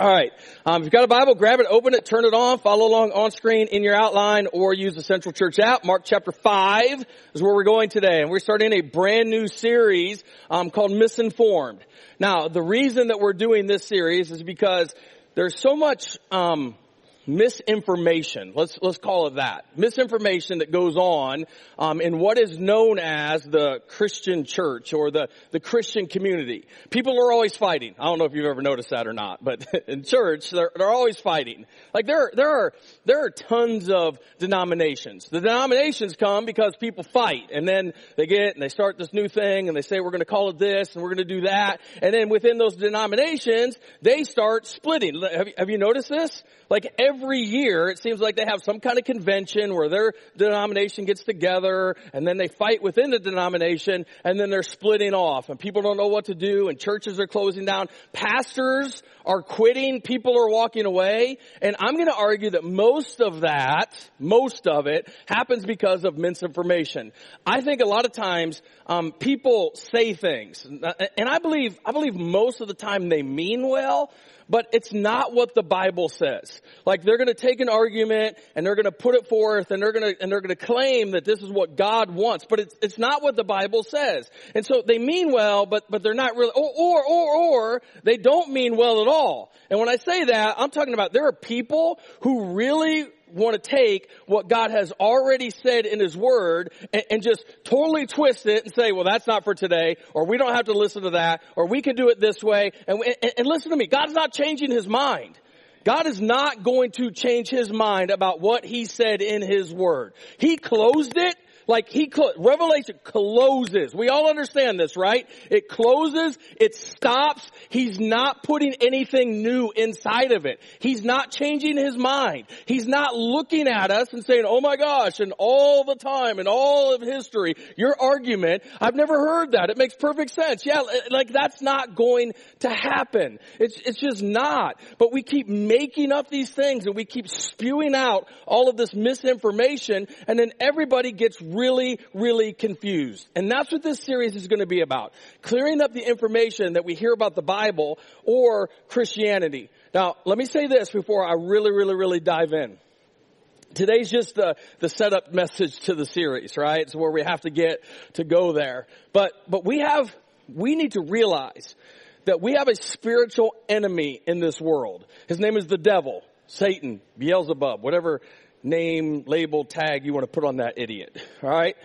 All right. Um, if you've got a Bible, grab it, open it, turn it on, follow along on screen in your outline, or use the Central Church app. Mark chapter 5 is where we're going today. And we're starting a brand new series um, called Misinformed. Now, the reason that we're doing this series is because there's so much um, misinformation. Let's let's call it that misinformation that goes on um, in what is known as the Christian church or the the Christian community. People are always fighting. I don't know if you've ever noticed that or not, but in church they're they're always fighting. Like there there are there are tons of denominations. The denominations come because people fight, and then they get and they start this new thing, and they say we're going to call it this and we're going to do that, and then within those denominations they start splitting. Have you, have you noticed this? Like every year, it seems like they have some kind of convention where their denomination gets together and then they fight within the denomination and then they're splitting off and people don't know what to do and churches are closing down. Pastors are quitting. People are walking away. And I'm going to argue that most of that, most of it happens because of misinformation. I think a lot of times, um, people say things and I believe, I believe most of the time they mean well, but it's not what the Bible says. Like they're going to take an argument and they're going to put it forth and they're going to and they're going to claim that this is what God wants, but it's it's not what the Bible says. And so they mean well, but but they're not really or or or, or they don't mean well at all. And when I say that, I'm talking about there are people who really want to take what God has already said in His Word and, and, just totally twist it and say, well, that's not for today, or we don't have to listen to that, or we can do it this way. And, and, and listen to me, God's not changing His mind. God is not going to change His mind about what He said in His Word. He closed it like he, could, Revelation closes. We all understand this, right? It closes, it stops. He's not putting anything new inside of it. He's not changing his mind. He's not looking at us and saying, oh my gosh, and all the time and all of history, your argument, I've never heard that. It makes perfect sense. Yeah, like that's not going to happen. It's, it's just not. But we keep making up these things and we keep spewing out all of this misinformation and then everybody gets really, really confused. And that's what this series is going to be about. Clearing up the information that we hear about the Bible or Christianity. Now, let me say this before I really, really, really dive in. Today's just the, the setup message to the series, right? It's where we have to get to go there. But, but we have, we need to realize that we have a spiritual enemy in this world. His name is the devil, Satan, Beelzebub, whatever name, label, tag you want to put on that idiot. All right?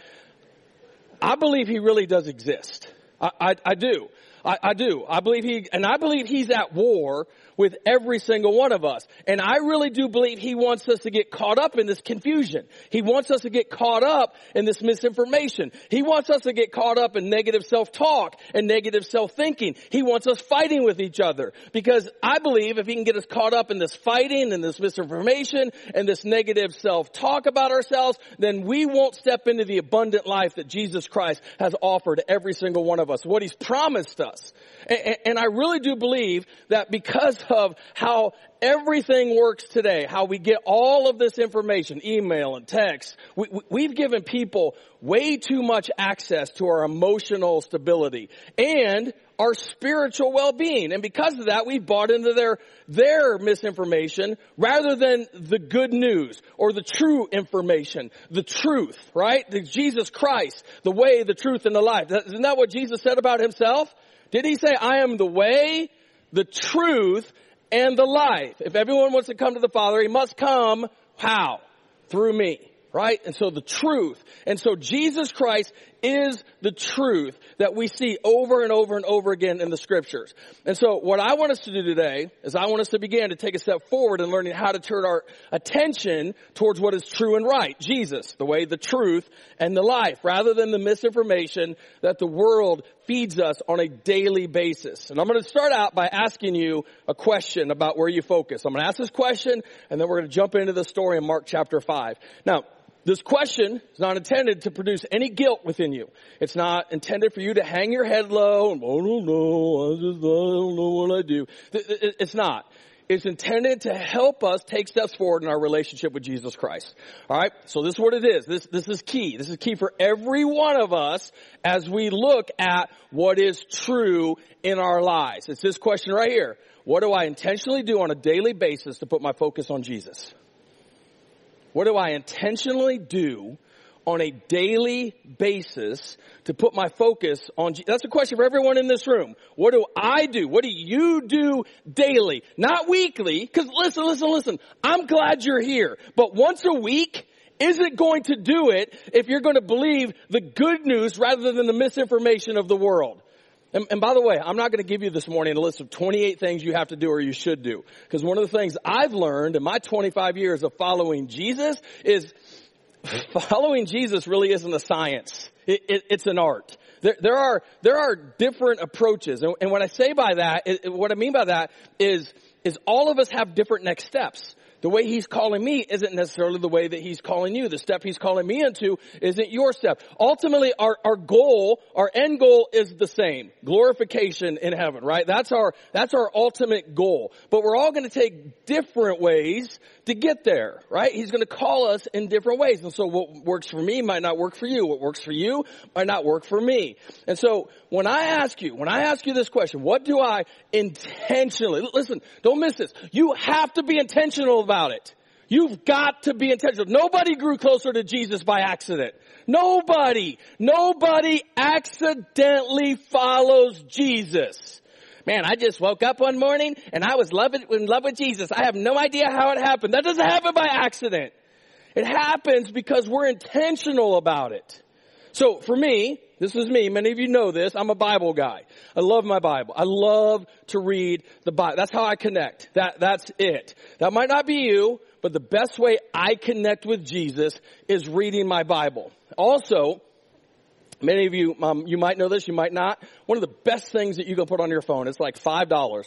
I believe he really does exist. I, I, I do. I, I do. I believe he, and I believe he's at war with every single one of us. And I really do believe he wants us to get caught up in this confusion. He wants us to get caught up in this misinformation. He wants us to get caught up in negative self-talk and negative self-thinking. He wants us fighting with each other. Because I believe if he can get us caught up in this fighting and this misinformation and this negative self-talk about ourselves, then we won't step into the abundant life that Jesus Christ has offered every single one of us. What he's promised us. And, and I really do believe that because of how everything works today, how we get all of this information, email and text, we, we've given people way too much access to our emotional stability and our spiritual well-being. And because of that, we've bought into their, their misinformation rather than the good news or the true information, the truth, right? The Jesus Christ, the way, the truth, and the life. Isn't that what Jesus said about himself? Did he say, I am the way, the truth, and the life? If everyone wants to come to the Father, he must come, how? Through me right? And so the truth. And so Jesus Christ is the truth that we see over and over and over again in the scriptures. And so what I want us to do today is I want us to begin to take a step forward in learning how to turn our attention towards what is true and right. Jesus, the way, the truth, and the life, rather than the misinformation that the world feeds us on a daily basis. And I'm going to start out by asking you a question about where you focus. I'm going to ask this question and then we're going to jump into the story in Mark chapter 5. Now, this question is not intended to produce any guilt within you. It's not intended for you to hang your head low and, I don't know, I just, I don't know what I do. It's not. It's intended to help us take steps forward in our relationship with Jesus Christ. Alright? So this is what it is. This, this is key. This is key for every one of us as we look at what is true in our lives. It's this question right here. What do I intentionally do on a daily basis to put my focus on Jesus? What do I intentionally do on a daily basis to put my focus on? That's a question for everyone in this room. What do I do? What do you do daily? Not weekly, cause listen, listen, listen. I'm glad you're here, but once a week, isn't going to do it if you're going to believe the good news rather than the misinformation of the world. And, and, by the way, I'm not going to give you this morning a list of 28 things you have to do or you should do. Because one of the things I've learned in my 25 years of following Jesus is following Jesus really isn't a science. It, it, it's an art. There, there, are there are different approaches, and, and what I say by that, it, what I mean by that is is all of us have different next steps. The way he's calling me isn't necessarily the way that he's calling you. The step he's calling me into isn't your step. Ultimately, our, our goal, our end goal is the same. Glorification in heaven, right? That's our, that's our ultimate goal. But we're all to take different ways to get there, right? He's to call us in different ways. And so what works for me might not work for you. What works for you might not work for me. And so when I ask you, when I ask you this question, what do I intentionally, listen, don't miss this. You have to be intentional about it. You've got to be intentional. Nobody grew closer to Jesus by accident. Nobody, nobody accidentally follows Jesus. Man, I just woke up one morning and I was in love with Jesus. I have no idea how it happened. That doesn't happen by accident. It happens because we're intentional about it. So for me, this is me. Many of you know this. I'm a Bible guy. I love my Bible. I love to read the Bible. That's how I connect. That, that's it. That might not be you, but the best way I connect with Jesus is reading my Bible. Also, Many of you, um, you might know this, you might not. One of the best things that you can put on your phone, it's like $5,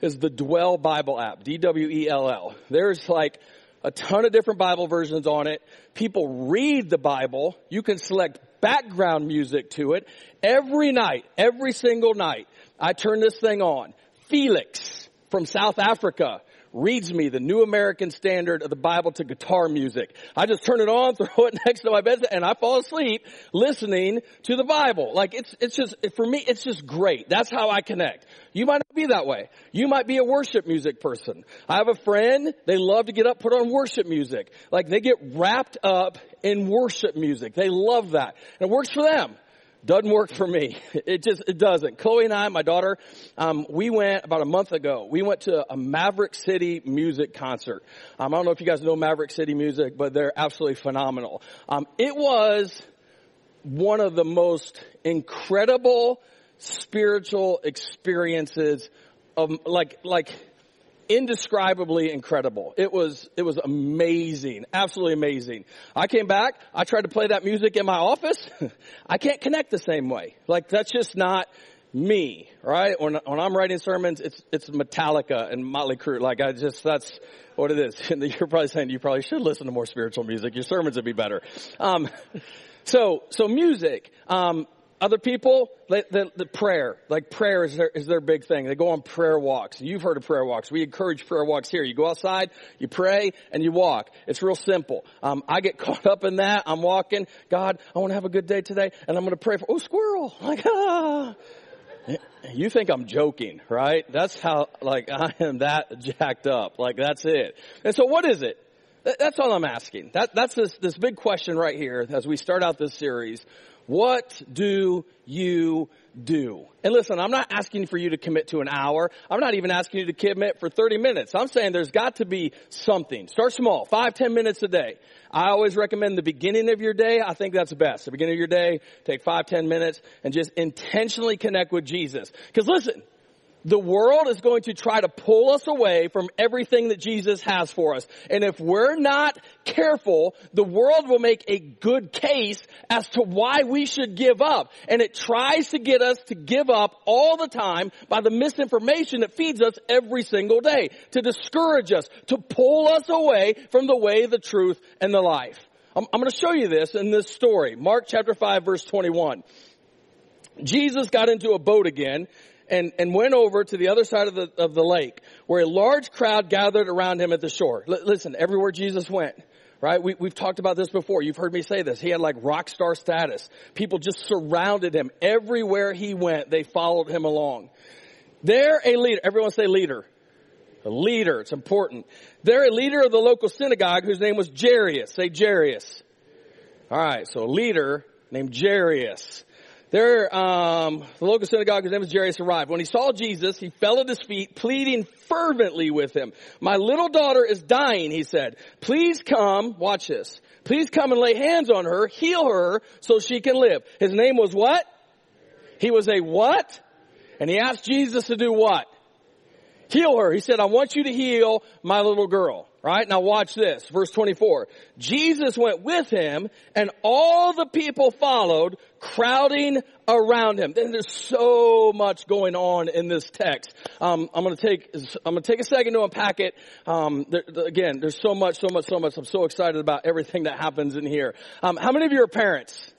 is the Dwell Bible app. D-W-E-L-L. There's like a ton of different Bible versions on it. People read the Bible. You can select background music to it. Every night, every single night, I turn this thing on. Felix from South Africa reads me the New American Standard of the Bible to guitar music. I just turn it on, throw it next to my bed, and I fall asleep listening to the Bible. Like it's, it's just, for me, it's just great. That's how I connect. You might not be that way. You might be a worship music person. I have a friend, they love to get up, put on worship music. Like they get wrapped up in worship music. They love that. And it works for them. Doesn't work for me. It just, it doesn't. Chloe and I, my daughter, um, we went about a month ago. We went to a Maverick City music concert. Um, I don't know if you guys know Maverick City music, but they're absolutely phenomenal. Um, it was one of the most incredible spiritual experiences of like, like, indescribably incredible. It was, it was amazing. Absolutely amazing. I came back. I tried to play that music in my office. I can't connect the same way. Like that's just not me, right? When, when I'm writing sermons, it's, it's Metallica and Motley Crue. Like I just, that's what it is. And you're probably saying you probably should listen to more spiritual music. Your sermons would be better. Um, so, so music, um, other people, the, the, the, prayer, like prayer is their, is their big thing. They go on prayer walks. You've heard of prayer walks. We encourage prayer walks here. You go outside, you pray, and you walk. It's real simple. Um, I get caught up in that. I'm walking. God, I want to have a good day today, and I'm going to pray for, oh, squirrel. Like, ah. You think I'm joking, right? That's how, like, I am that jacked up. Like, that's it. And so what is it? That's all I'm asking. That, that's this, this big question right here as we start out this series. What do you do? And listen, I'm not asking for you to commit to an hour. I'm not even asking you to commit for 30 minutes. I'm saying there's got to be something. Start small, five, ten minutes a day. I always recommend the beginning of your day. I think that's best. The beginning of your day, take five, ten minutes and just intentionally connect with Jesus. Cause listen, the world is going to try to pull us away from everything that Jesus has for us. And if we're not careful, the world will make a good case as to why we should give up. And it tries to get us to give up all the time by the misinformation that feeds us every single day, to discourage us, to pull us away from the way, the truth, and the life. I'm, I'm going to show you this in this story. Mark chapter 5 verse 21. Jesus got into a boat again and, and went over to the other side of the, of the lake where a large crowd gathered around him at the shore. L- listen, everywhere Jesus went, right? We, we've talked about this before. You've heard me say this. He had like rock star status. People just surrounded him. Everywhere he went, they followed him along. They're a leader. Everyone say leader. A leader. It's important. They're a leader of the local synagogue whose name was Jairus. Say Jairus. All right. So a leader named Jairus. There, um, the local synagogue, his name was Jairus, arrived. When he saw Jesus, he fell at his feet, pleading fervently with him. My little daughter is dying, he said. Please come, watch this. Please come and lay hands on her, heal her, so she can live. His name was what? He was a what? And he asked Jesus to do what? Heal her. He said, I want you to heal my little girl. Right? Now watch this. Verse 24. Jesus went with him and all the people followed, crowding around him. There's so much going on in this text. Um, I'm gonna take, I'm gonna take a second to unpack it. Um, there, again, there's so much, so much, so much. I'm so excited about everything that happens in here. Um, how many of you are parents?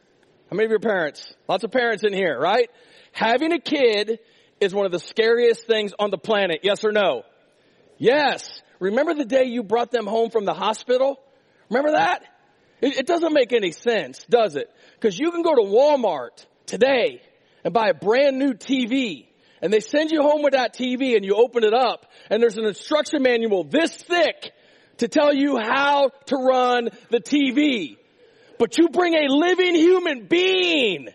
How many of you are parents? Lots of parents in here, right? Having a kid is one of the scariest things on the planet. Yes or no? Yes. Remember the day you brought them home from the hospital? Remember that? It, it doesn't make any sense, does it? Because you can go to Walmart today and buy a brand new TV and they send you home with that TV and you open it up and there's an instruction manual this thick to tell you how to run the TV. But you bring a living human being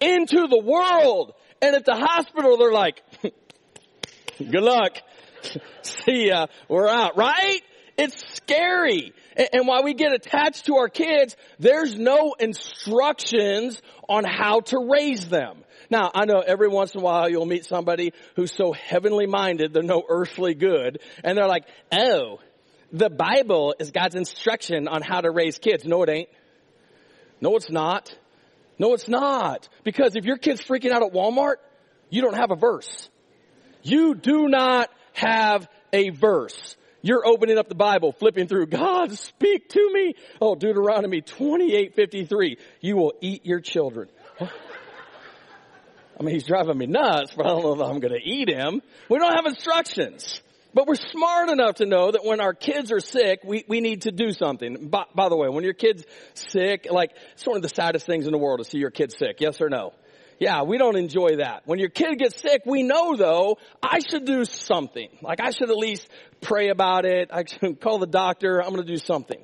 into the world and at the hospital they're like, good luck. See ya. We're out, right? It's scary. And while we get attached to our kids, there's no instructions on how to raise them. Now, I know every once in a while you'll meet somebody who's so heavenly minded, they're no earthly good, and they're like, oh, the Bible is God's instruction on how to raise kids. No, it ain't. No, it's not. No, it's not. Because if your kid's freaking out at Walmart, you don't have a verse. You do not have a verse. You're opening up the Bible, flipping through, God speak to me. Oh, Deuteronomy 28, 53. You will eat your children. I mean, he's driving me nuts, but I don't know if I'm going to eat him. We don't have instructions. But we're smart enough to know that when our kids are sick, we, we need to do something. By, by the way, when your kid's sick, like, it's one of the saddest things in the world to see your kid sick. Yes or no? Yeah, we don't enjoy that. When your kid gets sick, we know though, I should do something. Like I should at least pray about it. I should call the doctor. I'm going to do something.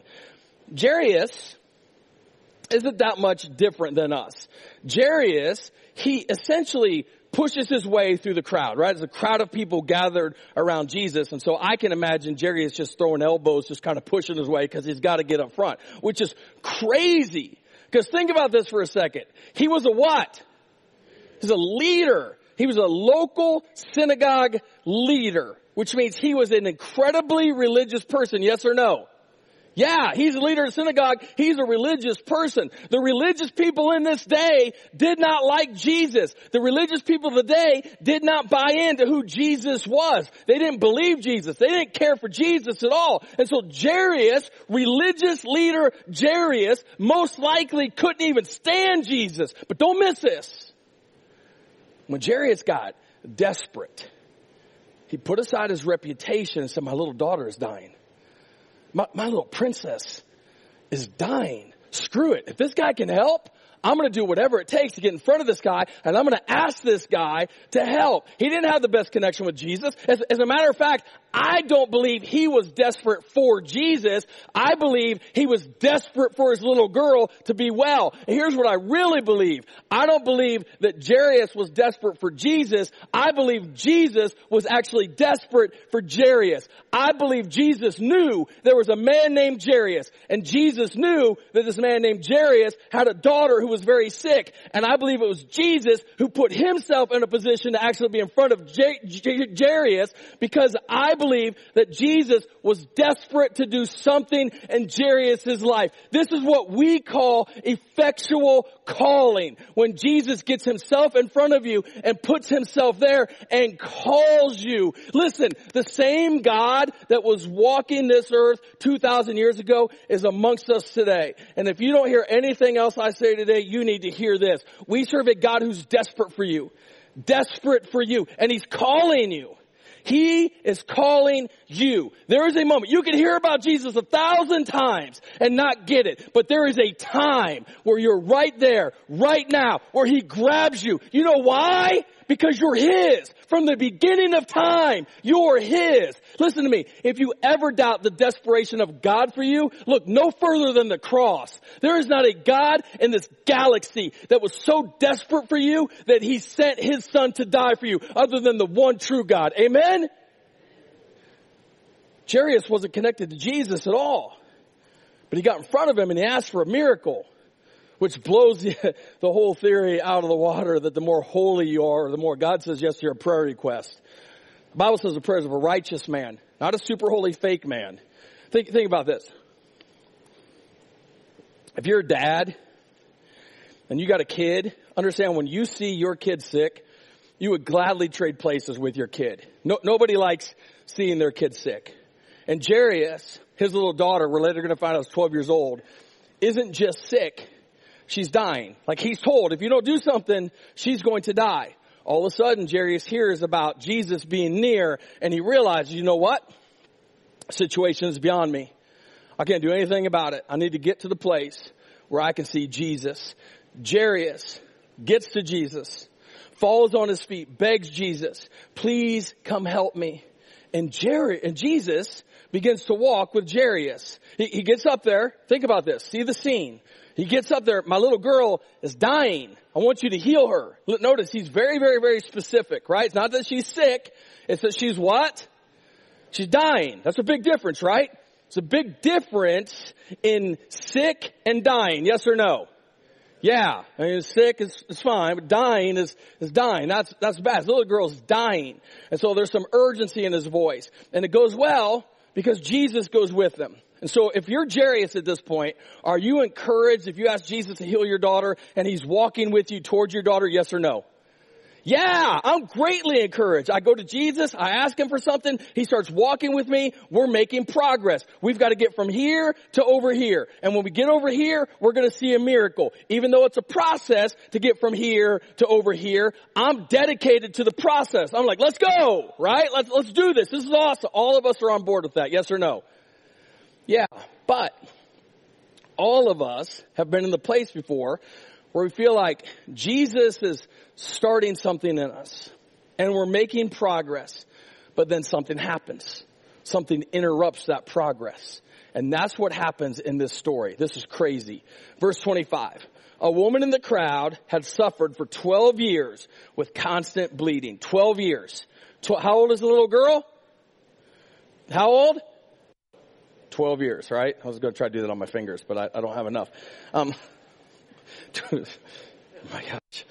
Jairus isn't that much different than us. Jairus, he essentially pushes his way through the crowd, right? There's a crowd of people gathered around Jesus. And so I can imagine Jairus just throwing elbows, just kind of pushing his way because he's got to get up front, which is crazy. Because think about this for a second. He was a what? He's a leader. He was a local synagogue leader, which means he was an incredibly religious person. Yes or no? Yeah, he's a leader of synagogue. He's a religious person. The religious people in this day did not like Jesus. The religious people of the day did not buy into who Jesus was. They didn't believe Jesus. They didn't care for Jesus at all. And so Jairus, religious leader Jairus, most likely couldn't even stand Jesus. But don't miss this. When Jairus got desperate, he put aside his reputation and said, my little daughter is dying. My, my little princess is dying. Screw it. If this guy can help, I'm going to do whatever it takes to get in front of this guy and I'm going to ask this guy to help. He didn't have the best connection with Jesus. As, as, a matter of fact, I don't believe he was desperate for Jesus. I believe he was desperate for his little girl to be well. And here's what I really believe. I don't believe that Jairus was desperate for Jesus. I believe Jesus was actually desperate for Jairus. I believe Jesus knew there was a man named Jairus and Jesus knew that this man named Jairus had a daughter who was very sick. And I believe it was Jesus who put himself in a position to actually be in front of Jairus because I believe that Jesus was desperate to do something in Jairus' life. This is what we call effectual calling. When Jesus gets himself in front of you and puts himself there and calls you. Listen, the same God that was walking this earth 2,000 years ago is amongst us today. And if you don't hear anything else I say today, you need to hear this. We serve a God who's desperate for you desperate for you and he's calling you. He is calling you. There is a moment. You can hear about Jesus a thousand times and not get it, but there is a time where you're right there, right now, where He grabs you. You know why? Because you're His. From the beginning of time, you're His. Listen to me. If you ever doubt the desperation of God for you, look no further than the cross. There is not a God in this galaxy that was so desperate for you that He sent His Son to die for you other than the one true God. Amen? Jairus wasn't connected to Jesus at all. But he got in front of him and he asked for a miracle which blows the, the whole theory out of the water that the more holy you are, the more God says yes to your prayer request. The Bible says the prayers of a righteous man, not a super holy fake man. Think, think about this. If you're a dad and you got a kid, understand when you see your kid sick, you would gladly trade places with your kid. No, nobody likes seeing their kid sick. And Jairus, his little daughter, we're later going to find out is 12 years old, isn't just sick, she's dying. Like he's told, if you don't do something, she's going to die. All of a sudden, Jairus hears about Jesus being near and he realizes, you know what? Situation is beyond me. I can't do anything about it. I need to get to the place where I can see Jesus. Jairus gets to Jesus, falls on his feet, begs Jesus, please come help me. And Jairus, and Jesus begins to walk with Jairus. He, he gets up there. Think about this. See the scene. He gets up there. My little girl is dying. I want you to heal her. Notice he's very, very, very specific, right? It's not that she's sick. It's that she's what? She's dying. That's a big difference, right? It's a big difference in sick and dying. Yes or no? Yeah. I mean, sick is, is fine, but dying is, is dying. That's, that's bad. The little girl's dying. And so there's some urgency in his voice. And it goes well because Jesus goes with them. And so if you're Jairus at this point, are you encouraged if you ask Jesus to heal your daughter and he's walking with you towards your daughter, yes or no? Yeah, I'm greatly encouraged. I go to Jesus, I ask him for something, he starts walking with me, we're making progress. We've got to get from here to over here. And when we get over here, we're going to see a miracle. Even though it's a process to get from here to over here, I'm dedicated to the process. I'm like, let's go, right? Let's, let's do this. This is awesome. All of us are on board with that. Yes or no? Yeah, but all of us have been in the place before where we feel like Jesus is starting something in us and we're making progress, but then something happens. Something interrupts that progress. And that's what happens in this story. This is crazy. Verse 25. A woman in the crowd had suffered for 12 years with constant bleeding. 12 years. How old is the little girl? How old? 12 years, right? I was going to try to do that on my fingers, but I, I don't have enough. Um, my gosh.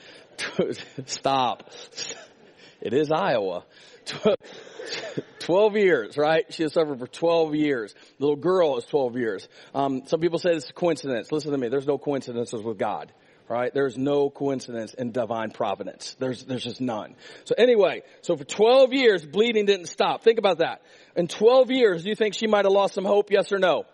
Stop. It is Iowa. 12 years, right? She has suffered for 12 years. The little girl is 12 years. Um, some people say it's a coincidence. Listen to me. There's no coincidences with God right? There's no coincidence in divine providence. There's, there's just none. So anyway, so for 12 years, bleeding didn't stop. Think about that. In 12 years, do you think she might have lost some hope? Yes or no?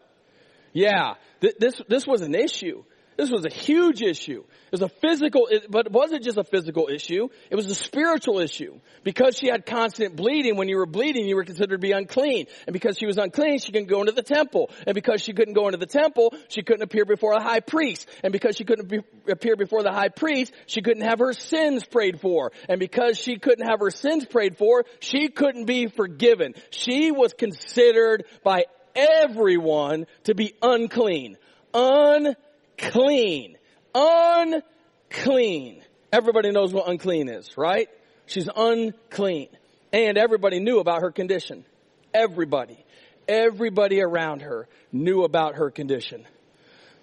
Yeah. This, this was an issue. This was a huge issue. It was a physical, but it wasn't just a physical issue. It was a spiritual issue. Because she had constant bleeding, when you were bleeding, you were considered to be unclean. And because she was unclean, she couldn't go into the temple. And because she couldn't go into the temple, she couldn't appear before the high priest. And because she couldn't be, appear before the high priest, she couldn't have her sins prayed for. And because she couldn't have her sins prayed for, she couldn't be forgiven. She was considered by everyone to be unclean. Unclean clean. Unclean. Everybody knows what unclean is, right? She's unclean. And everybody knew about her condition. Everybody. Everybody around her knew about her condition.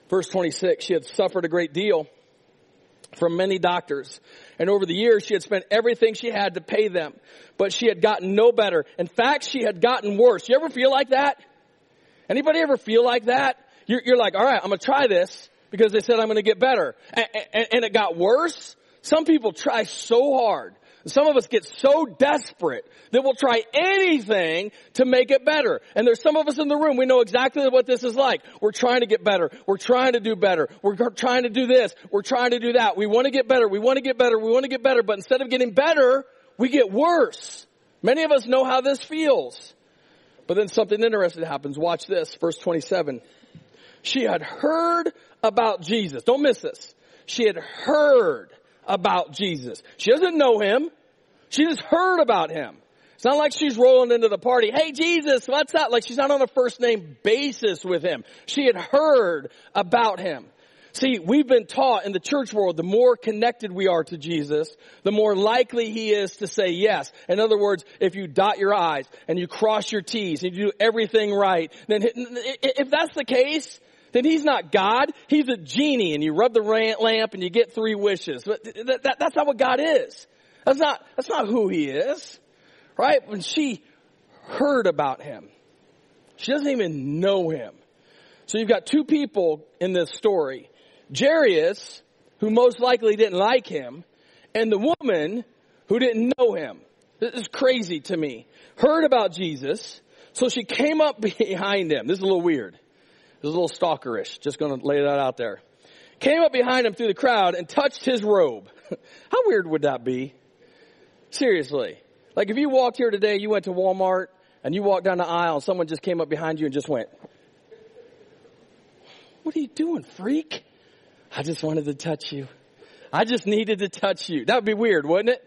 Verse 26, she had suffered a great deal from many doctors. And over the years, she had spent everything she had to pay them. But she had gotten no better. In fact, she had gotten worse. You ever feel like that? Anybody ever feel like that? You're, you're like, all right, I'm going to try this because they said I'm going to get better. And, and, and, it got worse. Some people try so hard. Some of us get so desperate that we'll try anything to make it better. And there's some of us in the room, we know exactly what this is like. We're trying to get better. We're trying to do better. We're trying to do this. We're trying to do that. We want to get better. We want to get better. We want to get better. But instead of getting better, we get worse. Many of us know how this feels. But then something interesting happens. Watch this. Verse 27. She had heard about Jesus. Don't miss this. She had heard about Jesus. She doesn't know him. She just heard about him. It's not like she's rolling into the party. Hey Jesus, what's up? Like she's not on a first name basis with him. She had heard about him. See, we've been taught in the church world, the more connected we are to Jesus, the more likely he is to say yes. In other words, if you dot your I's and you cross your T's and you do everything right, then if that's the case, then he's not God. He's a genie and you rub the lamp and you get three wishes. But that, that, that's not what God is. That's not, that's not who he is. Right? When she heard about him, she doesn't even know him. So you've got two people in this story. Jairus, who most likely didn't like him, and the woman who didn't know him. This is crazy to me. Heard about Jesus, so she came up behind him. This is a little weird. This is a little stalkerish. Just gonna lay that out there. Came up behind him through the crowd and touched his robe. How weird would that be? Seriously. Like if you walked here today, you went to Walmart and you walked down the aisle and someone just came up behind you and just went, what are you doing, freak? I just wanted to touch you. I just needed to touch you. That would be weird, wouldn't it?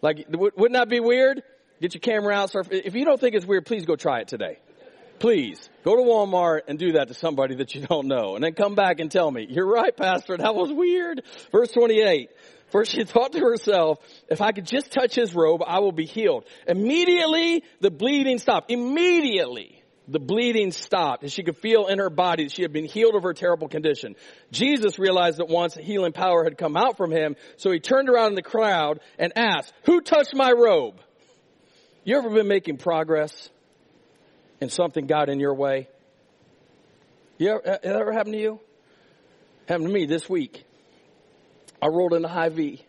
Like, wouldn't that be weird? Get your camera out. Surf. If you don't think it's weird, please go try it today. Please go to Walmart and do that to somebody that you don't know and then come back and tell me, you're right, pastor. That was weird. Verse 28. First she thought to herself, if I could just touch his robe, I will be healed. Immediately the bleeding stopped. Immediately the bleeding stopped and she could feel in her body that she had been healed of her terrible condition. Jesus realized that once healing power had come out from him, so he turned around in the crowd and asked, who touched my robe? You ever been making progress? And something got in your way? You ever, uh, that ever happened to you? Happened to me this week. I rolled into Hy-Vee,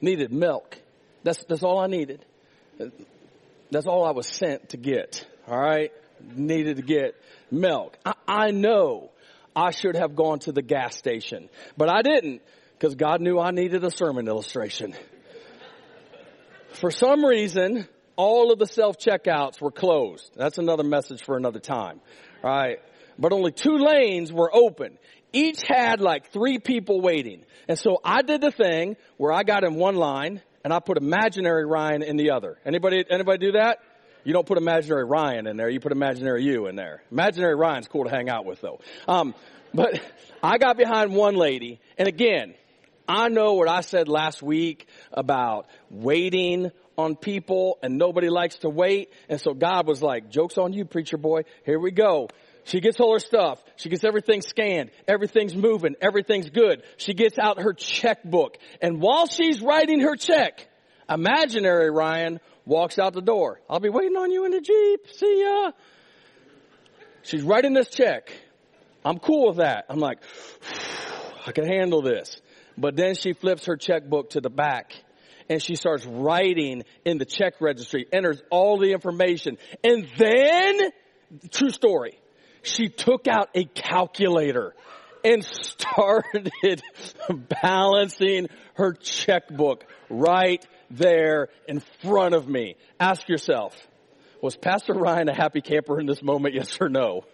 needed milk. That's that's all I needed. That's all I was sent to get. All right, needed to get milk. I, I know I should have gone to the gas station, but I didn't because God knew I needed a sermon illustration. For some reason, all of the self-checkouts were closed. That's another message for another time. All right. But only two lanes were open. Each had like three people waiting. And so I did the thing where I got in one line and I put imaginary Ryan in the other. Anybody, anybody do that? You don't put imaginary Ryan in there. You put imaginary you in there. Imaginary Ryan's cool to hang out with though. Um, but I got behind one lady and again, I know what I said last week about waiting on people and nobody likes to wait. And so God was like, joke's on you, preacher boy. Here we go. She gets all her stuff. She gets everything scanned. Everything's moving. Everything's good. She gets out her checkbook. And while she's writing her check, imaginary Ryan walks out the door. I'll be waiting on you in the Jeep. See ya. She's writing this check. I'm cool with that. I'm like, I can handle this. But then she flips her checkbook to the back and she starts writing in the check registry, enters all the information. And then, true story, she took out a calculator and started balancing her checkbook right there in front of me. Ask yourself, was Pastor Ryan a happy camper in this moment? Yes or no?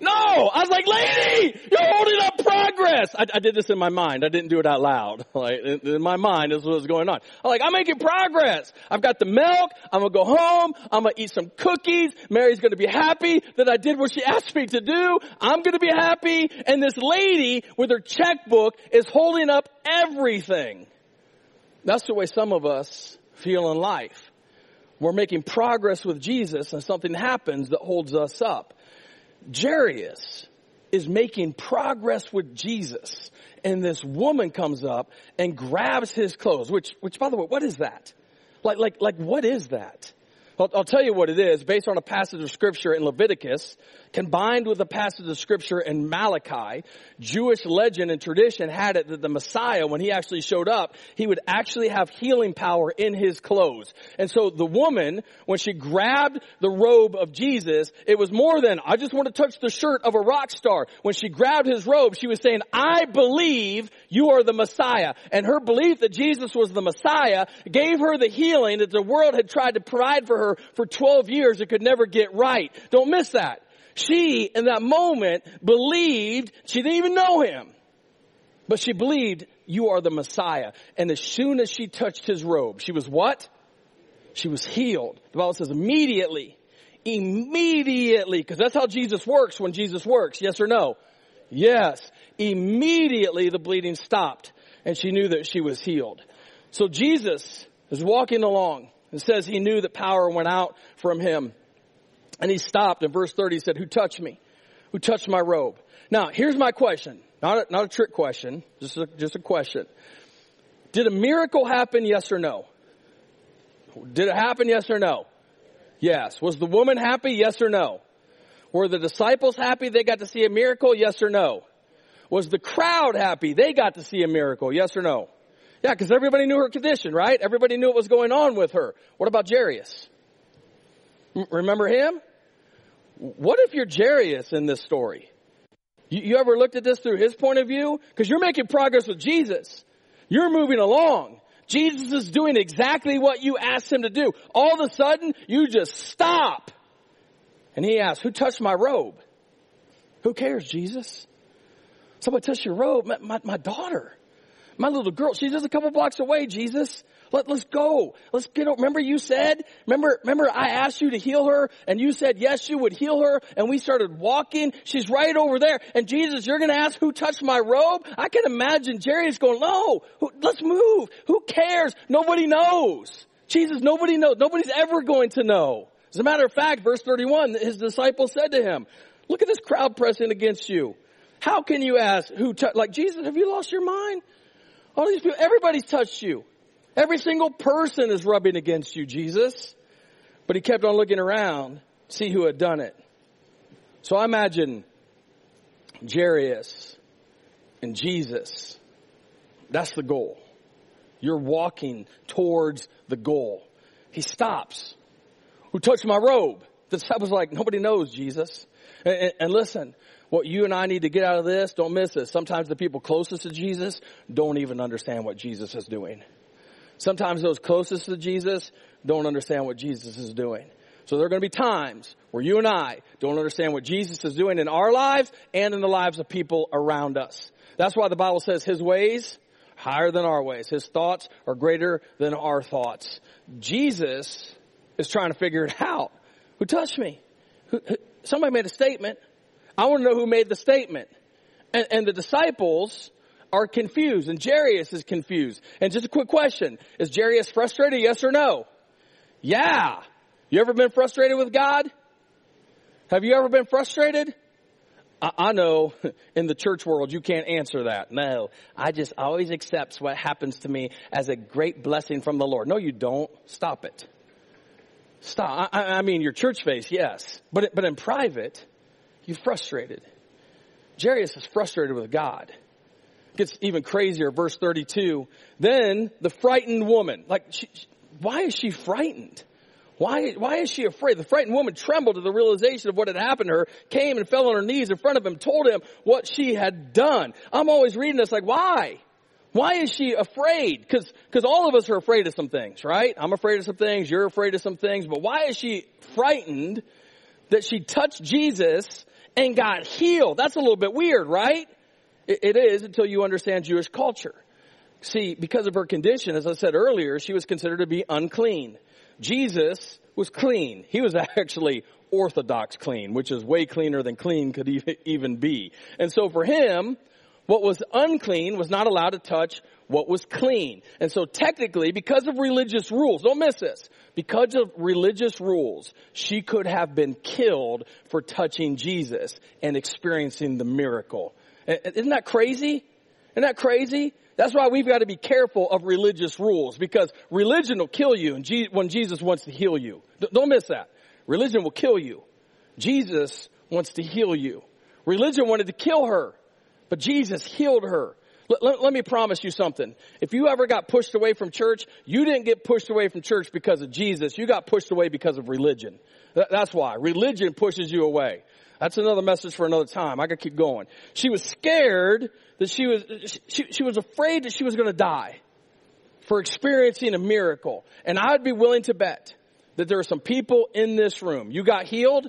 No! I was like, lady, you're holding up progress! I, I did this in my mind. I didn't do it out loud. Like, in, in my mind, this is what was going on. I'm like, I'm making progress. I've got the milk. I'm gonna go home. I'm gonna eat some cookies. Mary's gonna be happy that I did what she asked me to do. I'm gonna be happy. And this lady with her checkbook is holding up everything. That's the way some of us feel in life. We're making progress with Jesus and something happens that holds us up. Jairus is making progress with Jesus. And this woman comes up and grabs his clothes, which, which by the way, what is that? Like, like, like, what is that? I'll, I'll, tell you what it is based on a passage of scripture in Leviticus, combined with a passage of scripture in Malachi. Jewish legend and tradition had it that the Messiah, when he actually showed up, he would actually have healing power in his clothes. And so the woman, when she grabbed the robe of Jesus, it was more than, I just want to touch the shirt of a rock star. When she grabbed his robe, she was saying, I believe you are the Messiah. And her belief that Jesus was the Messiah gave her the healing that the world had tried to provide for her her for 12 years and could never get right. Don't miss that. She, in that moment, believed, she didn't even know him, but she believed you are the Messiah. And as soon as she touched his robe, she was what? She was healed. The Bible says immediately, immediately, because that's how Jesus works when Jesus works. Yes or no? Yes. Immediately the bleeding stopped and she knew that she was healed. So Jesus is walking along it says he knew that power went out from him. And he stopped in verse 30, he said, who touched me? Who touched my robe? Now, here's my question. Not a, not a trick question, just a, just a question. Did a miracle happen, yes or no? Did it happen, yes or no? Yes. Was the woman happy, yes or no? Were the disciples happy they got to see a miracle, yes or no? Was the crowd happy they got to see a miracle, yes or no? Yeah, because everybody knew her condition, right? Everybody knew what was going on with her. What about Jairus? Remember him? What if you're Jairus in this story? You, you ever looked at this through his point of view? Because you're making progress with Jesus. You're moving along. Jesus is doing exactly what you asked him to do. All of a sudden, you just stop. And he asks, who touched my robe? Who cares, Jesus? Somebody touched your robe. My, my, my daughter. My little girl, she's just a couple blocks away, Jesus. Let, let's go. Let's get her. Remember you said, remember, remember I asked you to heal her and you said yes, you would heal her and we started walking. She's right over there. And Jesus, you're going to ask who touched my robe? I can imagine Jairus going, no, who, let's move. Who cares? Nobody knows. Jesus, nobody knows. Nobody's ever going to know. As a matter of fact, verse 31, his disciples said to him, look at this crowd pressing against you. How can you ask who, like Jesus, have you lost your mind? All these people, everybody's touched you. Every single person is rubbing against you, Jesus. But he kept on looking around, see who had done it. So I imagine Jairus and Jesus. That's the goal. You're walking towards the goal. He stops. Who touched my robe? The disciples like, nobody knows Jesus. And, and, and listen, what you and I need to get out of this, don't miss this. Sometimes the people closest to Jesus don't even understand what Jesus is doing. Sometimes those closest to Jesus don't understand what Jesus is doing. So there are going to be times where you and I don't understand what Jesus is doing in our lives and in the lives of people around us. That's why the Bible says his ways higher than our ways. His thoughts are greater than our thoughts. Jesus is trying to figure it out. Who touched me? Who, who, somebody made a statement. I want to know who made the statement. And, and the disciples are confused and Jairus is confused. And just a quick question. Is Jairus frustrated? Yes or no? Yeah. You ever been frustrated with God? Have you ever been frustrated? I, know in the church world you can't answer that. No. I just always accept what happens to me as a great blessing from the Lord. No, you don't. Stop it. Stop. I, I mean, your church face, yes. But, but in private, you're frustrated. Jairus is frustrated with God. Gets even crazier, verse 32. Then the frightened woman, like, she, why is she frightened? Why, why is she afraid? The frightened woman trembled at the realization of what had happened to her, came and fell on her knees in front of him, told him what she had done. I'm always reading this like, why? Why is she afraid? Cause, cause all of us are afraid of some things, right? I'm afraid of some things, you're afraid of some things, but why is she frightened that she touched Jesus and got healed. That's a little bit weird, right? it, is until you understand Jewish culture. See, because of her condition, as I said earlier, she was considered to be unclean. Jesus was clean. He was actually orthodox clean, which is way cleaner than clean could even be. And so for him, what was unclean was not allowed to touch what was clean. And so technically, because of religious rules, don't miss this, because of religious rules, she could have been killed for touching Jesus and experiencing the miracle. Isn't that crazy? Isn't that crazy? That's why we've got to be careful of religious rules because religion will kill you when Jesus wants to heal you. Don't miss that. Religion will kill you. Jesus wants to heal you. Religion wanted to kill her, but Jesus healed her. Let, let, let, me promise you something. If you ever got pushed away from church, you didn't get pushed away from church because of Jesus. You got pushed away because of religion. That, that's why. Religion pushes you away. That's another message for another time. I could keep going. She was scared that she was, she, she was afraid that she was going to die for experiencing a miracle. And I'd be willing to bet that there are some people in this room. You got healed,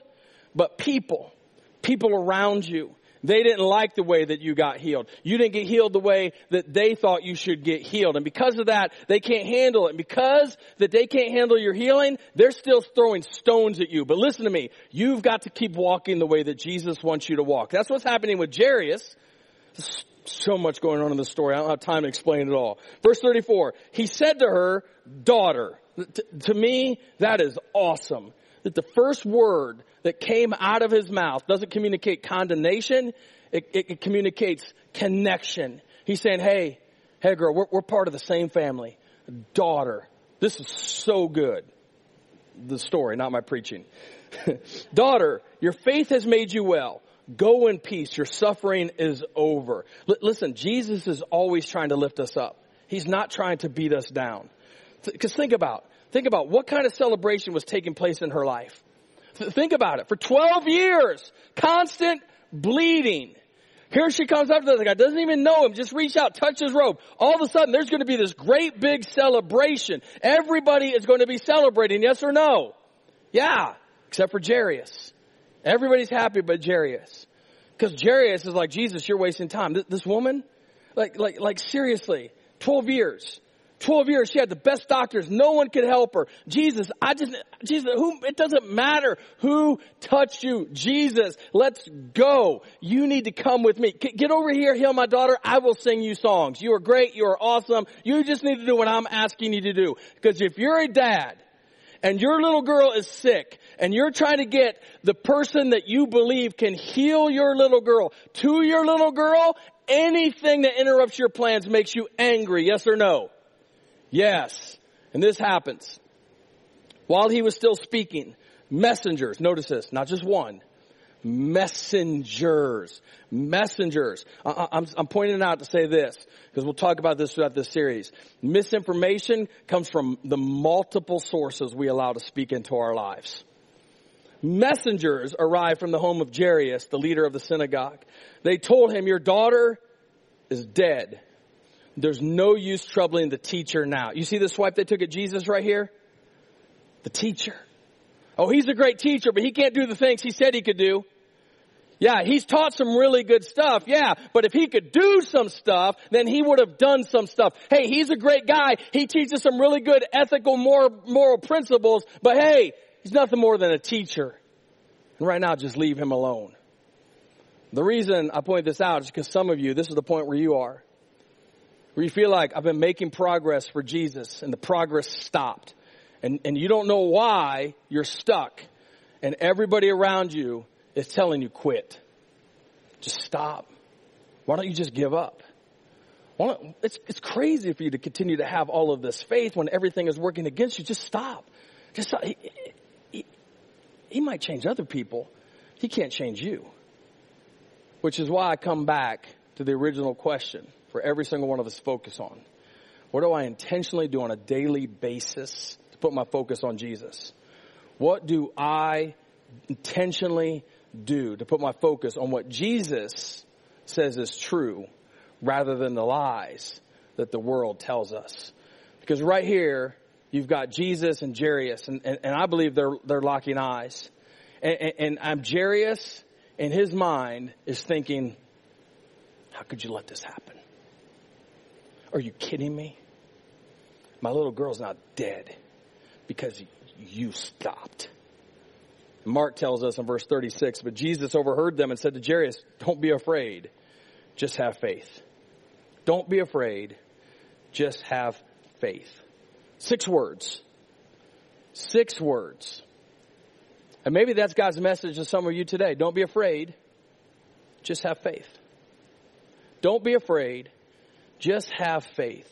but people, people around you, they didn't like the way that you got healed. You didn't get healed the way that they thought you should get healed. And because of that, they can't handle it. And because that they can't handle your healing, they're still throwing stones at you. But listen to me. You've got to keep walking the way that Jesus wants you to walk. That's what's happening with Jairus. so much going on in the story. I don't have time to explain it all. Verse 34. He said to her, daughter. to me, that is awesome that the first word that came out of his mouth doesn't communicate condemnation, it, it, communicates connection. He's saying, hey, hey girl, we're, we're part of the same family. Daughter, this is so good. The story, not my preaching. Daughter, your faith has made you well. Go in peace. Your suffering is over. L- listen, Jesus is always trying to lift us up. He's not trying to beat us down. Because think about, Think about what kind of celebration was taking place in her life. Think about it. For 12 years, constant bleeding. Here she comes up to this guy, doesn't even know him, just reach out, touch his robe. All of a sudden, there's going to be this great big celebration. Everybody is going to be celebrating, yes or no? Yeah, except for Jairus. Everybody's happy but Jairus. Because Jairus is like, Jesus, you're wasting time. This, this woman, like, like, like seriously, 12 years. 12 years, she had the best doctors. No one could help her. Jesus, I just, Jesus, who, it doesn't matter who touched you. Jesus, let's go. You need to come with me. Get over here, heal my daughter. I will sing you songs. You are great. You are awesome. You just need to do what I'm asking you to do. Because if you're a dad, and your little girl is sick and you're trying to get the person that you believe can heal your little girl to your little girl, anything that interrupts your plans makes you angry, yes or no? Yes. And this happens. While he was still speaking, messengers, notice this, not just one, messengers, messengers. I'm, I'm pointing out to say this, because we'll talk about this throughout this series. Misinformation comes from the multiple sources we allow to speak into our lives. Messengers arrived from the home of Jairus, the leader of the synagogue. They told him, your daughter is dead. There's no use troubling the teacher now. You see the swipe they took at Jesus right here? The teacher. Oh, he's a great teacher, but he can't do the things he said he could do. Yeah, he's taught some really good stuff. Yeah, but if he could do some stuff, then he would have done some stuff. Hey, he's a great guy. He teaches some really good ethical, moral, moral principles, but hey, he's nothing more than a teacher. And right now, just leave him alone. The reason I point this out is because some of you, this is the point where you are where you feel like I've been making progress for Jesus and the progress stopped. And, and you don't know why you're stuck. And everybody around you is telling you quit. Just stop. Why don't you just give up? it's, it's crazy for you to continue to have all of this faith when everything is working against you. Just stop. Just stop. He, he, he might change other people. He can't change you. Which is why I come back to the original question for every single one of us focus on. What do I intentionally do on a daily basis to put my focus on Jesus? What do I intentionally do to put my focus on what Jesus says is true rather than the lies that the world tells us? Because right here, you've got Jesus and Jairus, and, and, and I believe they're, they're locking eyes. And, and, and I'm Jairus, in his mind, is thinking, how could you let this happen? Are you kidding me? My little girl's not dead because you stopped. Mark tells us in verse 36, but Jesus overheard them and said to Jairus, don't be afraid. Just have faith. Don't be afraid. Just have faith. Six words. Six words. And maybe that's God's message to some of you today. Don't be afraid. Just have faith. Don't be afraid Just have faith.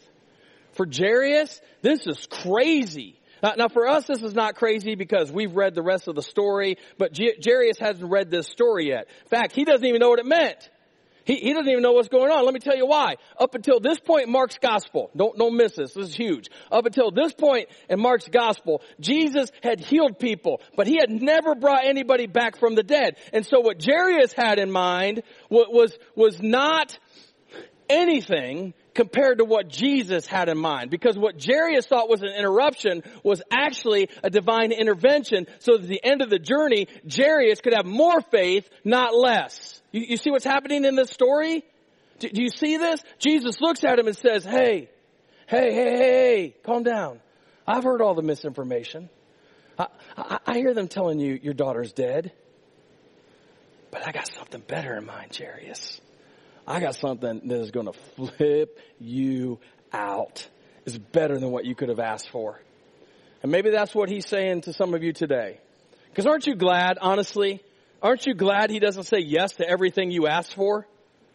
For Jairus, this is crazy. Now, now, for us, this is not crazy because we've read the rest of the story, but Jairus hasn't read this story yet. In fact, he doesn't even know what it meant. He, he doesn't even know what's going on. Let me tell you why. Up until this point in Mark's gospel, don't, don't miss this. This is huge. Up until this point in Mark's gospel, Jesus had healed people, but he had never brought anybody back from the dead. And so what Jairus had in mind was, was not anything compared to what Jesus had in mind. Because what Jairus thought was an interruption was actually a divine intervention so that at the end of the journey, Jairus could have more faith, not less. You, you see what's happening in this story? Do, do you see this? Jesus looks at him and says, hey, hey, hey, hey, calm down. I've heard all the misinformation. I, I, I hear them telling you your daughter's dead. But I got something better in mind, Jairus. I got something that is going to flip you out. It's better than what you could have asked for. And maybe that's what he's saying to some of you today. Because aren't you glad, honestly? Aren't you glad he doesn't say yes to everything you asked for?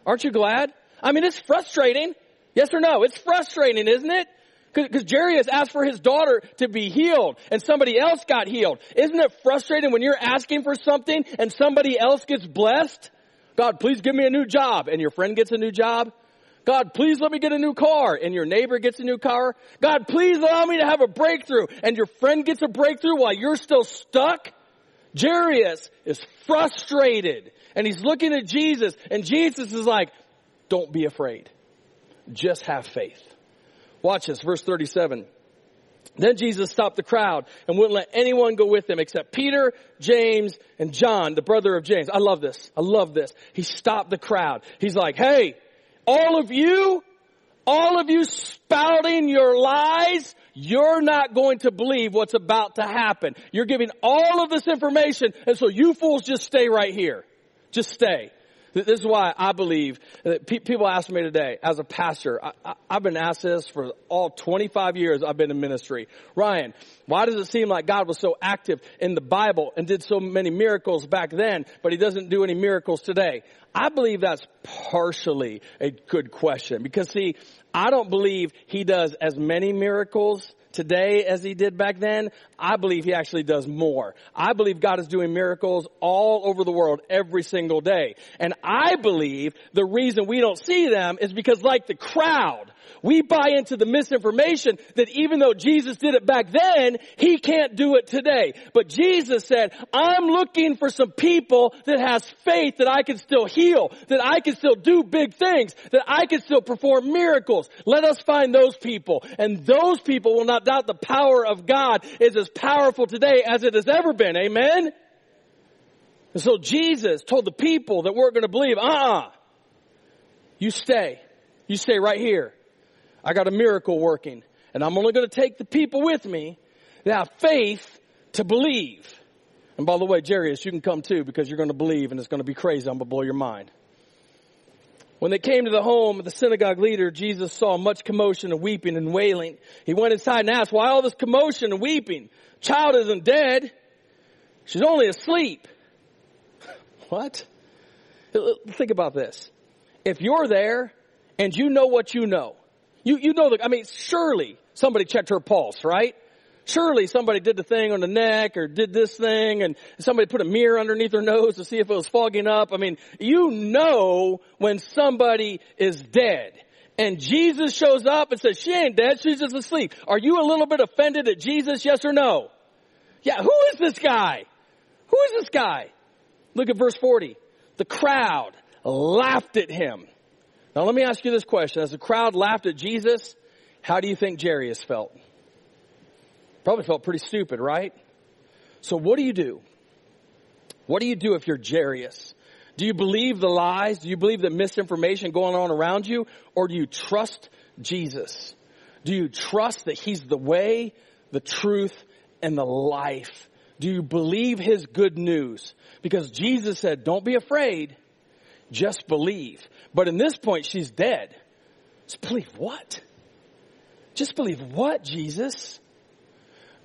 Aren't you glad? I mean, it's frustrating. Yes or no? It's frustrating, isn't it? Because Jairus asked for his daughter to be healed and somebody else got healed. Isn't it frustrating when you're asking for something and somebody else gets blessed? God, please give me a new job. And your friend gets a new job. God, please let me get a new car. And your neighbor gets a new car. God, please allow me to have a breakthrough. And your friend gets a breakthrough while you're still stuck. Jairus is frustrated and he's looking at Jesus and Jesus is like, don't be afraid. Just have faith. Watch this, verse 37. Then Jesus stopped the crowd and wouldn't let anyone go with him except Peter, James, and John, the brother of James. I love this. I love this. He stopped the crowd. He's like, hey, all of you, all of you spouting your lies, you're not going to believe what's about to happen. You're giving all of this information and so you fools just stay right here. Just stay. This is why I believe uh, that people ask me today, as a pastor, I, have been asked this for all 25 years I've been in ministry. Ryan, why does it seem like God was so active in the Bible and did so many miracles back then, but he doesn't do any miracles today? I believe that's partially a good question because see, I don't believe he does as many miracles today as he did back then, I believe he actually does more. I believe God is doing miracles all over the world every single day. And I believe the reason we don't see them is because like the crowd, we buy into the misinformation that even though Jesus did it back then, he can't do it today. But Jesus said, I'm looking for some people that has faith that I can still heal, that I can still do big things, that I can still perform miracles. Let us find those people. And those people will not doubt the power of God is as powerful today as it has ever been. Amen? And so Jesus told the people that weren't going to believe, uh-uh, you stay. You stay right here. I got a miracle working. And I'm only going to take the people with me that have faith to believe. And by the way, Jairus, you can come too because you're going to believe and it's going to be crazy. I'm going to blow your mind. When they came to the home of the synagogue leader, Jesus saw much commotion and weeping and wailing. He went inside and asked, why all this commotion and weeping? Child isn't dead. She's only asleep. what? Think about this. If you're there and you know what you know, you, you know the, I mean, surely somebody checked her pulse, right? Surely somebody did the thing on the neck or did this thing and somebody put a mirror underneath her nose to see if it was fogging up. I mean, you know when somebody is dead. And Jesus shows up and says, she ain't dead, she's just asleep. Are you a little bit offended at Jesus, yes or no? Yeah, who is this guy? Who is this guy? Look at verse 40. The crowd laughed at him. Now let me ask you this question. As the crowd laughed at Jesus, how do you think Jairus felt? Probably felt pretty stupid, right? So what do you do? What do you do if you're Jairus? Do you believe the lies? Do you believe the misinformation going on around you? Or do you trust Jesus? Do you trust that He's the way, the truth, and the life? Do you believe His good news? Because Jesus said, don't be afraid. Just believe. But in this point, she's dead. Just believe what? Just believe what, Jesus?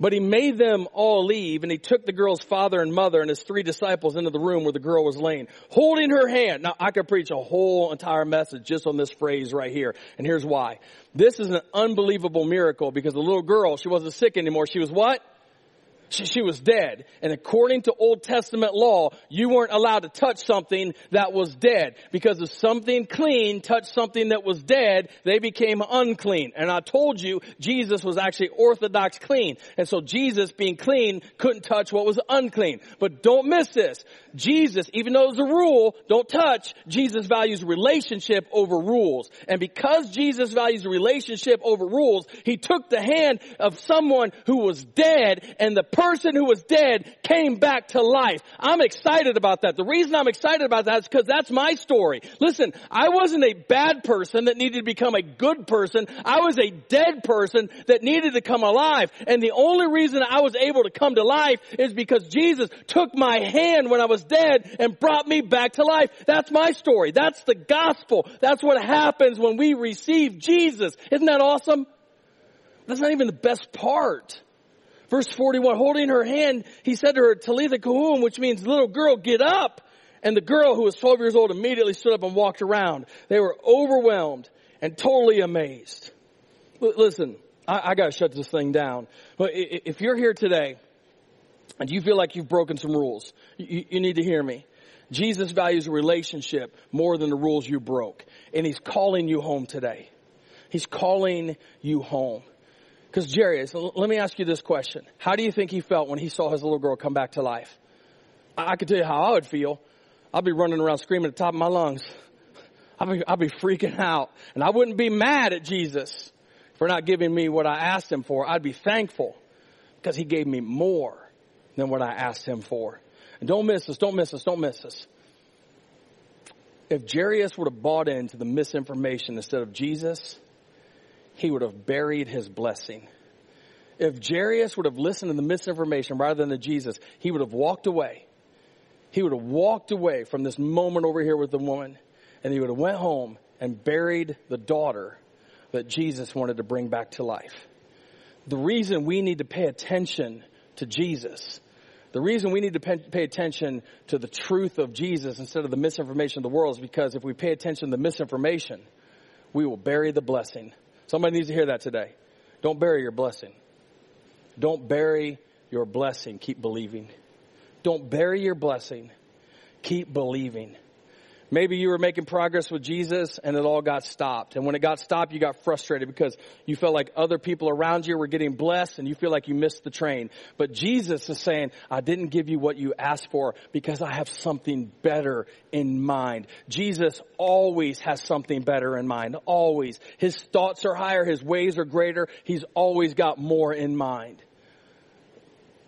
But he made them all leave and he took the girl's father and mother and his three disciples into the room where the girl was laying, holding her hand. Now I could preach a whole entire message just on this phrase right here. And here's why. This is an unbelievable miracle because the little girl, she wasn't sick anymore. She was what? She, she, was dead. And according to Old Testament law, you weren't allowed to touch something that was dead. Because if something clean touched something that was dead, they became unclean. And I told you, Jesus was actually orthodox clean. And so Jesus being clean couldn't touch what was unclean. But don't miss this. Jesus, even though it's a rule, don't touch, Jesus values relationship over rules. And because Jesus values relationship over rules, he took the hand of someone who was dead and the person who was dead came back to life. I'm excited about that. The reason I'm excited about that is because that's my story. Listen, I wasn't a bad person that needed to become a good person. I was a dead person that needed to come alive. And the only reason I was able to come to life is because Jesus took my hand when I was dead and brought me back to life. That's my story. That's the gospel. That's what happens when we receive Jesus. Isn't that awesome? That's not even the best part. Verse 41, holding her hand, he said to her, Talitha Koum, which means little girl, get up. And the girl who was 12 years old immediately stood up and walked around. They were overwhelmed and totally amazed. Listen, I, I gotta shut this thing down. But if you're here today and you feel like you've broken some rules, you, you need to hear me. Jesus values a relationship more than the rules you broke. And he's calling you home today. He's calling you home. Because Jairus, let me ask you this question. How do you think he felt when he saw his little girl come back to life? I can tell you how I would feel. I'd be running around screaming at the top of my lungs. I'd be, I'd be freaking out. And I wouldn't be mad at Jesus for not giving me what I asked him for. I'd be thankful because he gave me more than what I asked him for. And don't miss us, don't miss us, don't miss us. If Jairus would have bought into the misinformation instead of Jesus, he would have buried his blessing. If Jairus would have listened to the misinformation rather than to Jesus, he would have walked away. He would have walked away from this moment over here with the woman, and he would have went home and buried the daughter that Jesus wanted to bring back to life. The reason we need to pay attention to Jesus, the reason we need to pay attention to the truth of Jesus instead of the misinformation of the world is because if we pay attention to the misinformation, we will bury the blessing Somebody needs to hear that today. Don't bury your blessing. Don't bury your blessing. Keep believing. Don't bury your blessing. Keep believing. Maybe you were making progress with Jesus and it all got stopped. And when it got stopped, you got frustrated because you felt like other people around you were getting blessed and you feel like you missed the train. But Jesus is saying, I didn't give you what you asked for because I have something better in mind. Jesus always has something better in mind. Always. His thoughts are higher. His ways are greater. He's always got more in mind.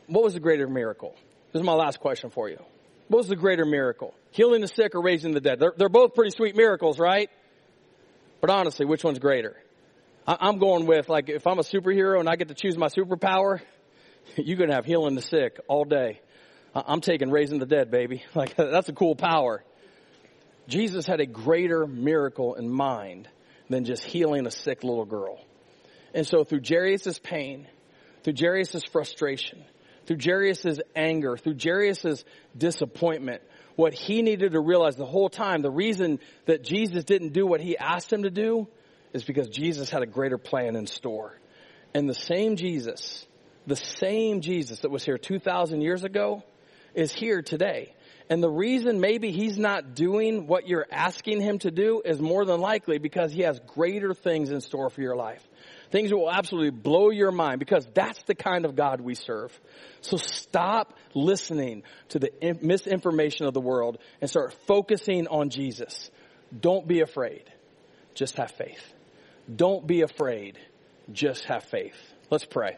What was the greater miracle? This is my last question for you. What was the greater miracle? Healing the sick or raising the dead? They're, they're both pretty sweet miracles, right? But honestly, which one's greater? I, I'm going with, like, if I'm a superhero and I get to choose my superpower, you're going to have healing the sick all day. I'm taking raising the dead, baby. Like, that's a cool power. Jesus had a greater miracle in mind than just healing a sick little girl. And so through Jairus' pain, through Jairus' frustration, through Jairus' anger, through Jairus' disappointment, what he needed to realize the whole time, the reason that Jesus didn't do what he asked him to do is because Jesus had a greater plan in store. And the same Jesus, the same Jesus that was here 2,000 years ago is here today. And the reason maybe he's not doing what you're asking him to do is more than likely because he has greater things in store for your life. Things that will absolutely blow your mind because that's the kind of God we serve. So stop listening to the misinformation of the world and start focusing on Jesus. Don't be afraid. Just have faith. Don't be afraid. Just have faith. Let's pray.